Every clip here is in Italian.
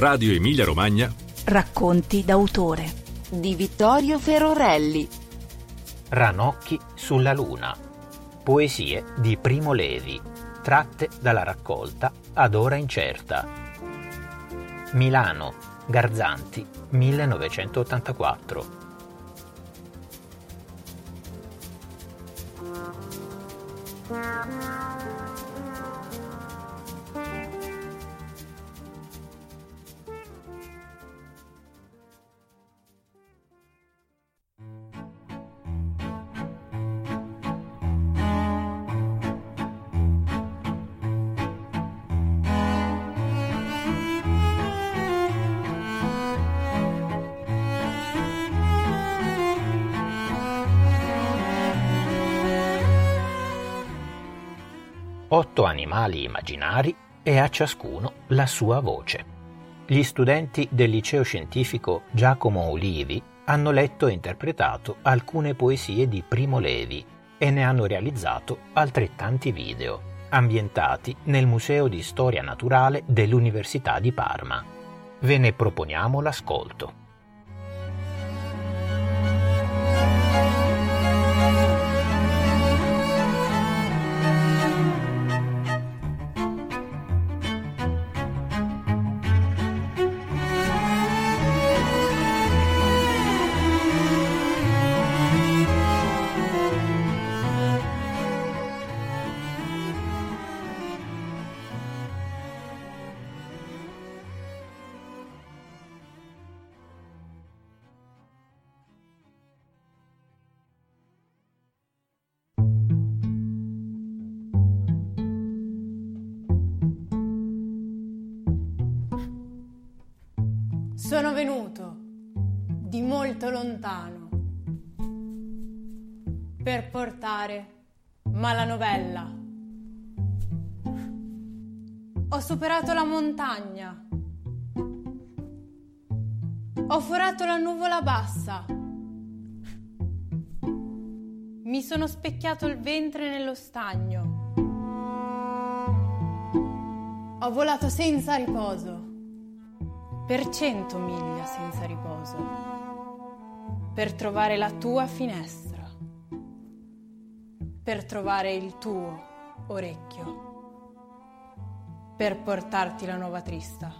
Radio Emilia Romagna. Racconti d'autore di Vittorio Ferorelli. Ranocchi sulla luna. Poesie di Primo Levi, tratte dalla raccolta Ad ora incerta. Milano, Garzanti, 1984. Otto animali immaginari e a ciascuno la sua voce. Gli studenti del liceo scientifico Giacomo Olivi hanno letto e interpretato alcune poesie di Primo Levi e ne hanno realizzato altrettanti video, ambientati nel Museo di Storia Naturale dell'Università di Parma. Ve ne proponiamo l'ascolto. Sono venuto di molto lontano per portare malanovella. Ho superato la montagna. Ho forato la nuvola bassa. Mi sono specchiato il ventre nello stagno. Ho volato senza riposo per cento miglia senza riposo, per trovare la tua finestra, per trovare il tuo orecchio, per portarti la nuova trista.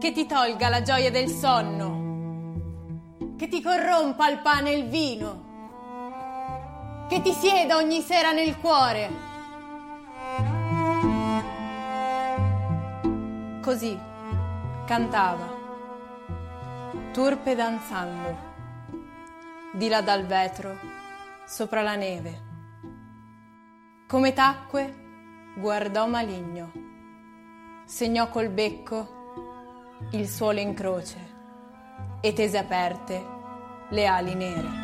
Che ti tolga la gioia del sonno, che ti corrompa il pane e il vino, che ti sieda ogni sera nel cuore Così cantava, turpe danzando, di là dal vetro, sopra la neve. Come tacque, guardò maligno, segnò col becco il suolo in croce e tese aperte le ali nere.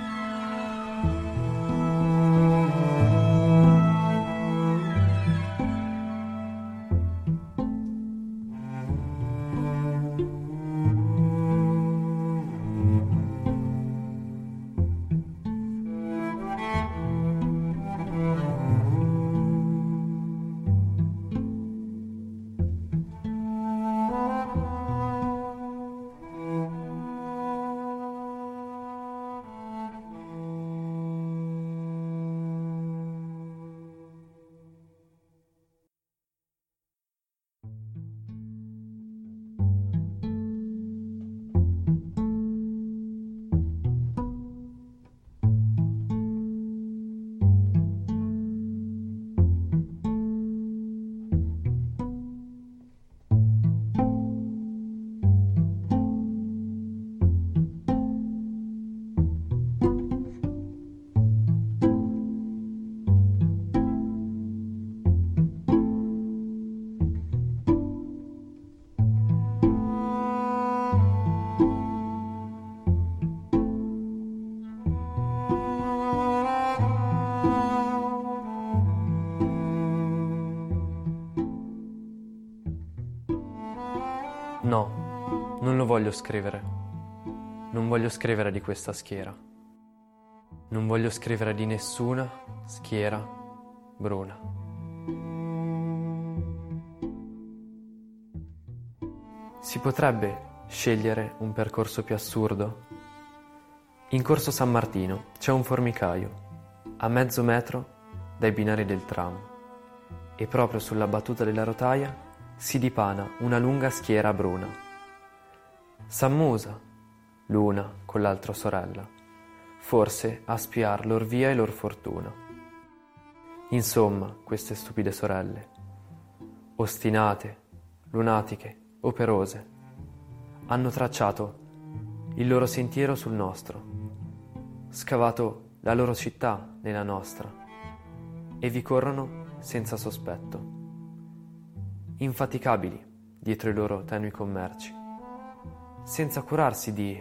voglio scrivere. Non voglio scrivere di questa schiera. Non voglio scrivere di nessuna schiera bruna. Si potrebbe scegliere un percorso più assurdo? In corso San Martino c'è un formicaio, a mezzo metro dai binari del tram, e proprio sulla battuta della rotaia si dipana una lunga schiera bruna S'ammusa l'una con l'altra sorella, forse a spiar lor via e lor fortuna. Insomma, queste stupide sorelle, ostinate, lunatiche, operose, hanno tracciato il loro sentiero sul nostro, scavato la loro città nella nostra. E vi corrono senza sospetto, infaticabili dietro i loro tenui commerci, senza curarsi di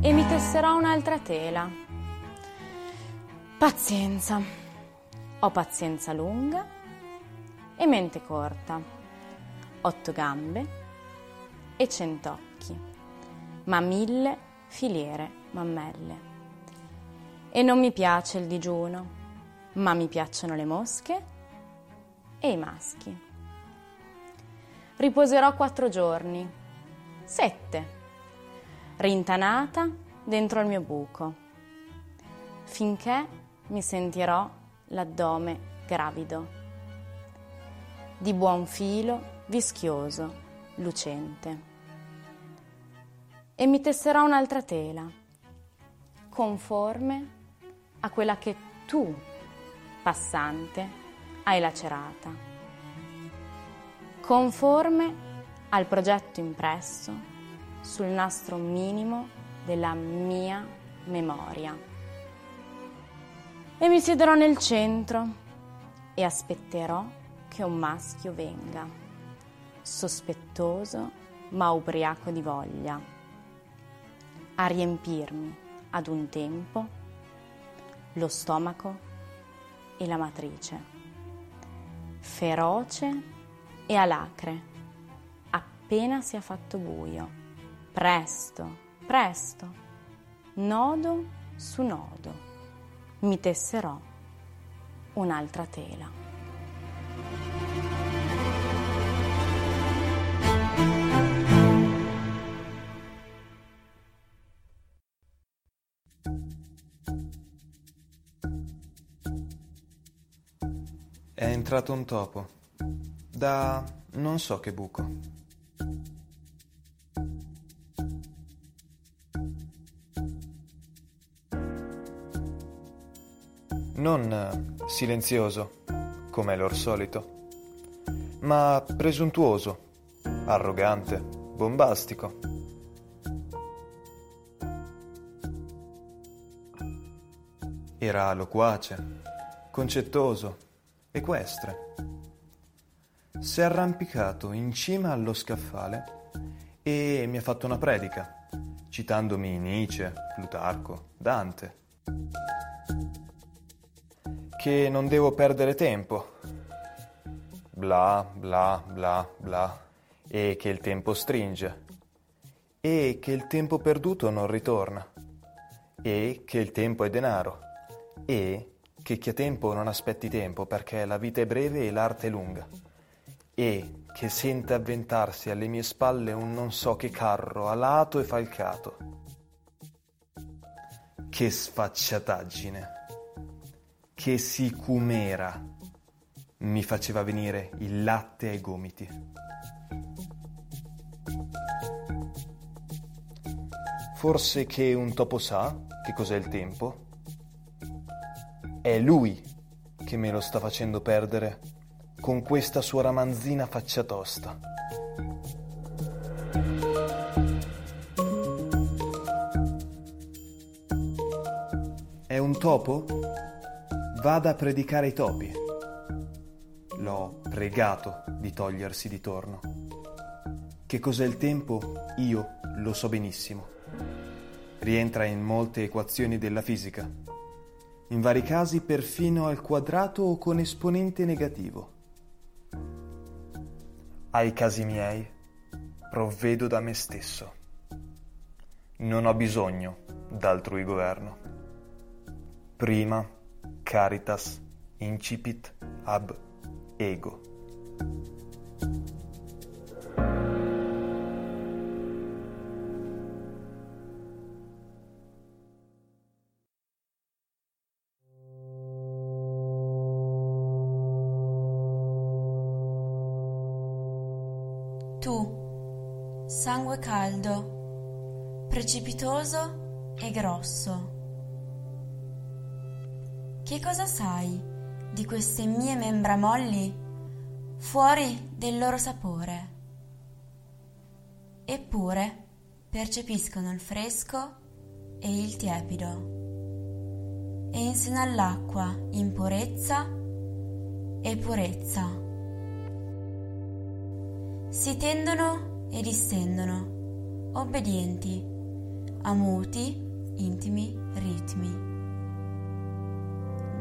e mi tesserò un'altra tela. Pazienza. Ho pazienza lunga e mente corta. Otto gambe e cent'occhi, ma mille filiere mammelle. E non mi piace il digiuno, ma mi piacciono le mosche e i maschi. Riposerò quattro giorni, sette rintanata dentro il mio buco, finché mi sentirò l'addome gravido, di buon filo, vischioso, lucente. E mi tesserò un'altra tela, conforme a quella che tu, passante, hai lacerata, conforme al progetto impresso sul nastro minimo della mia memoria. E mi siederò nel centro e aspetterò che un maschio venga, sospettoso ma ubriaco di voglia, a riempirmi ad un tempo lo stomaco e la matrice, feroce e alacre, appena sia fatto buio Presto, presto, nodo su nodo, mi tesserò un'altra tela. È entrato un topo da non so che buco. non eh, silenzioso, come lor solito, ma presuntuoso, arrogante, bombastico. Era loquace, concettoso, equestre. Si è arrampicato in cima allo scaffale e mi ha fatto una predica, citandomi Nietzsche, Plutarco, Dante che non devo perdere tempo. Bla bla bla bla. E che il tempo stringe. E che il tempo perduto non ritorna. E che il tempo è denaro. E che chi ha tempo non aspetti tempo perché la vita è breve e l'arte è lunga. E che sente avventarsi alle mie spalle un non so che carro alato e falcato. Che sfacciataggine! che sicumera mi faceva venire il latte ai gomiti. Forse che un topo sa che cos'è il tempo? È lui che me lo sta facendo perdere con questa sua ramanzina faccia tosta. È un topo? vada a predicare ai topi. L'ho pregato di togliersi di torno. Che cos'è il tempo? Io lo so benissimo. Rientra in molte equazioni della fisica. In vari casi perfino al quadrato o con esponente negativo. Ai casi miei provvedo da me stesso. Non ho bisogno d'altrui governo. Prima caritas incipit ab ego. Sangue caldo, precipitoso e grosso. Che cosa sai di queste mie membra molli fuori del loro sapore? Eppure percepiscono il fresco e il tiepido, e in seno all'acqua impurezza e purezza si tendono e distendono, obbedienti, a muti, intimi ritmi.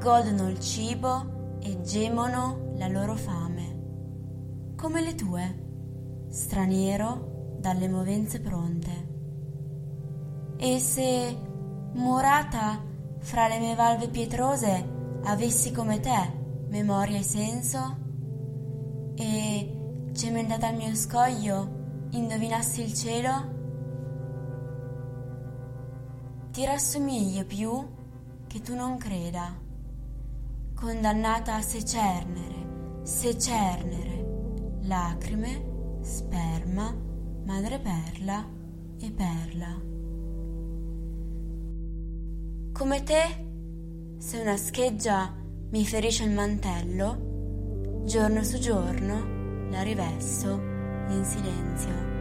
Godono il cibo e gemono la loro fame, come le tue, straniero dalle movenze pronte. E se, murata fra le mie valve pietrose, avessi come te memoria e senso, e cementata al mio scoglio, indovinassi il cielo? Ti rassomiglio più che tu non creda, condannata a secernere, secernere, lacrime, sperma, madreperla e perla. Come te, se una scheggia mi ferisce il mantello, giorno su giorno, la rivesto in silenzio.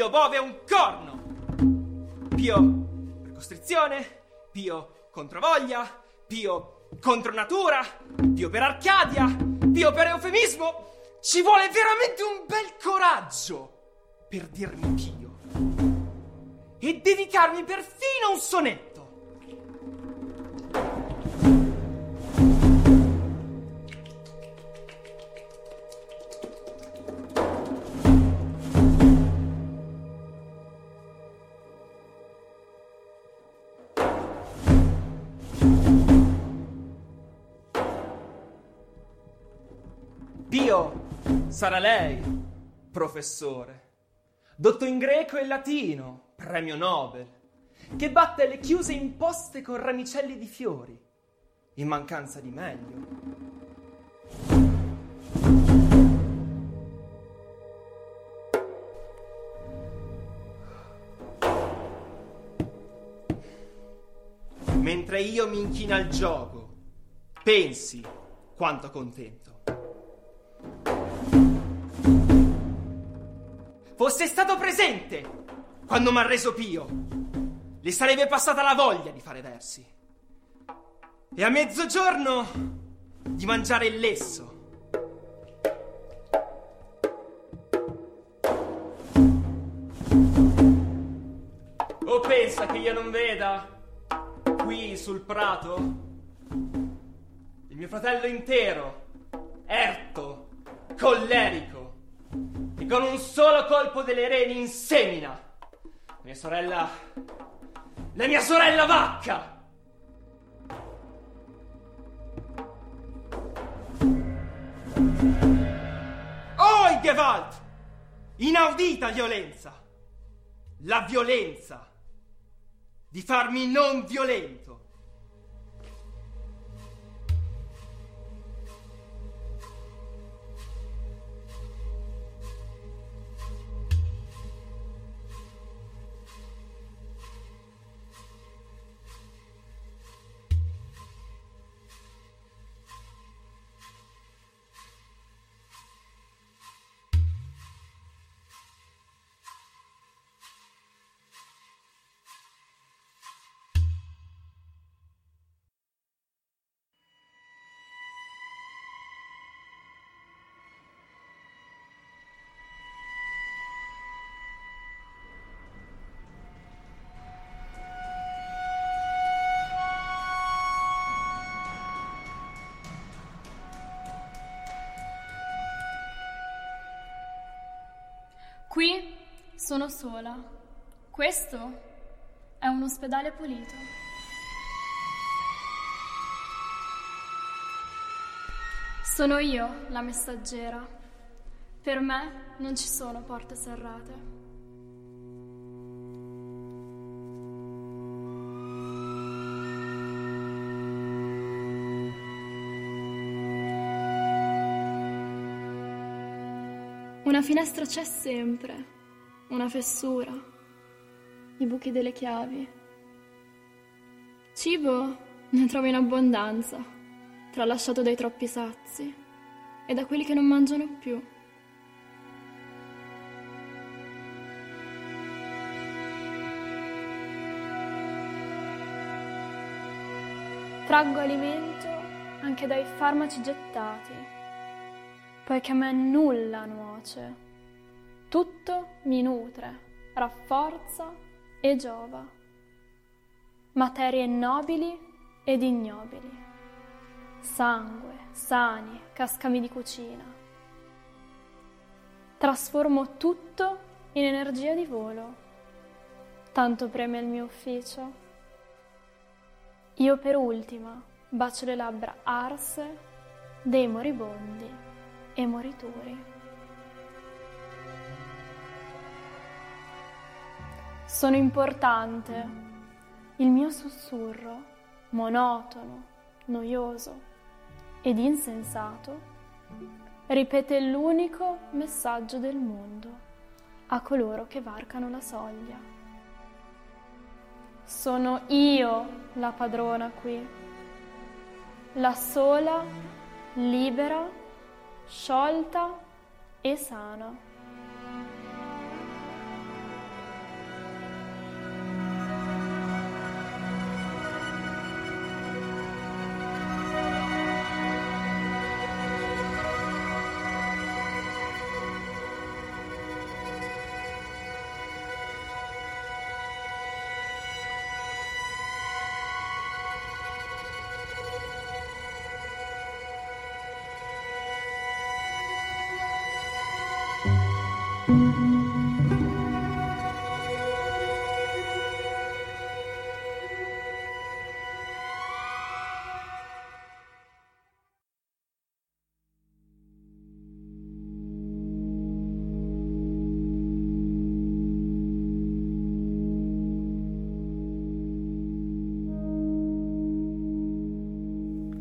Pio Bove è un corno! Pio per costrizione, Pio contro voglia, Pio contro natura, Pio per Arcadia, Pio per eufemismo. Ci vuole veramente un bel coraggio per dirmi Pio. E dedicarmi perfino un sonetto. Sarà lei, professore, dotto in greco e latino, premio Nobel, che batte le chiuse imposte con ramicelli di fiori, in mancanza di meglio. Mentre io mi inchino al gioco, pensi quanto contento. Fosse stato presente quando mi ha reso Pio, le sarebbe passata la voglia di fare versi. E a mezzogiorno di mangiare il lesso. O pensa che io non veda qui sul prato il mio fratello intero, erto, collerico con un solo colpo delle reni insemina mia sorella, la mia sorella vacca. poi Gewalt! Inaudita violenza! La violenza di farmi non violento. Qui sono sola. Questo è un ospedale pulito. Sono io la messaggera. Per me non ci sono porte serrate. Una finestra c'è sempre, una fessura, i buchi delle chiavi. Cibo ne trovo in abbondanza, tralasciato dai troppi sazi e da quelli che non mangiano più. Traggo alimento anche dai farmaci gettati poiché a me nulla nuoce. Tutto mi nutre, rafforza e giova. Materie nobili ed ignobili. Sangue, sani, cascami di cucina. Trasformo tutto in energia di volo. Tanto preme il mio ufficio. Io per ultima bacio le labbra arse dei moribondi e morituri. Sono importante. Il mio sussurro, monotono, noioso ed insensato, ripete l'unico messaggio del mondo a coloro che varcano la soglia. Sono io la padrona qui, la sola, libera sciolta e sana.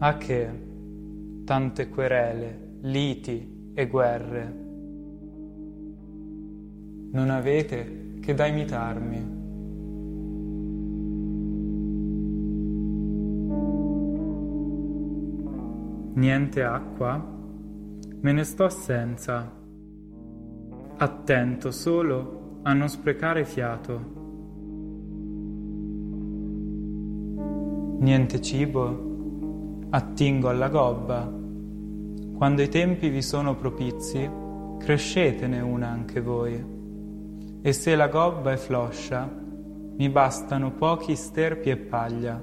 A che tante querele, liti e guerre? Non avete che da imitarmi. Niente acqua? Me ne sto senza. Attento solo a non sprecare fiato. Niente cibo? attingo alla gobba. Quando i tempi vi sono propizi, crescetene una anche voi. E se la gobba è floscia, mi bastano pochi sterpi e paglia.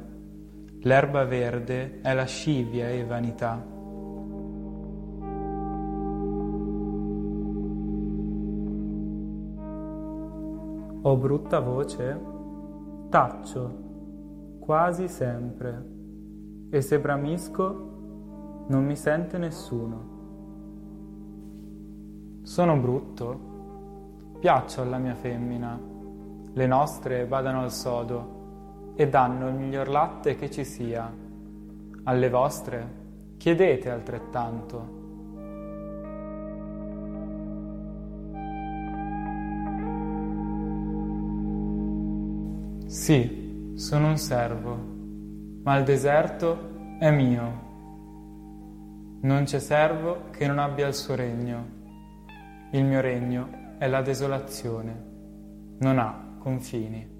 L'erba verde è la scivia e vanità. Ho brutta voce? Taccio, quasi sempre e se bramisco non mi sente nessuno. Sono brutto? Piaccio alla mia femmina. Le nostre badano al sodo e danno il miglior latte che ci sia. Alle vostre chiedete altrettanto. Sì, sono un servo, ma il deserto è mio. Non c'è servo che non abbia il suo regno. Il mio regno è la desolazione, non ha confini.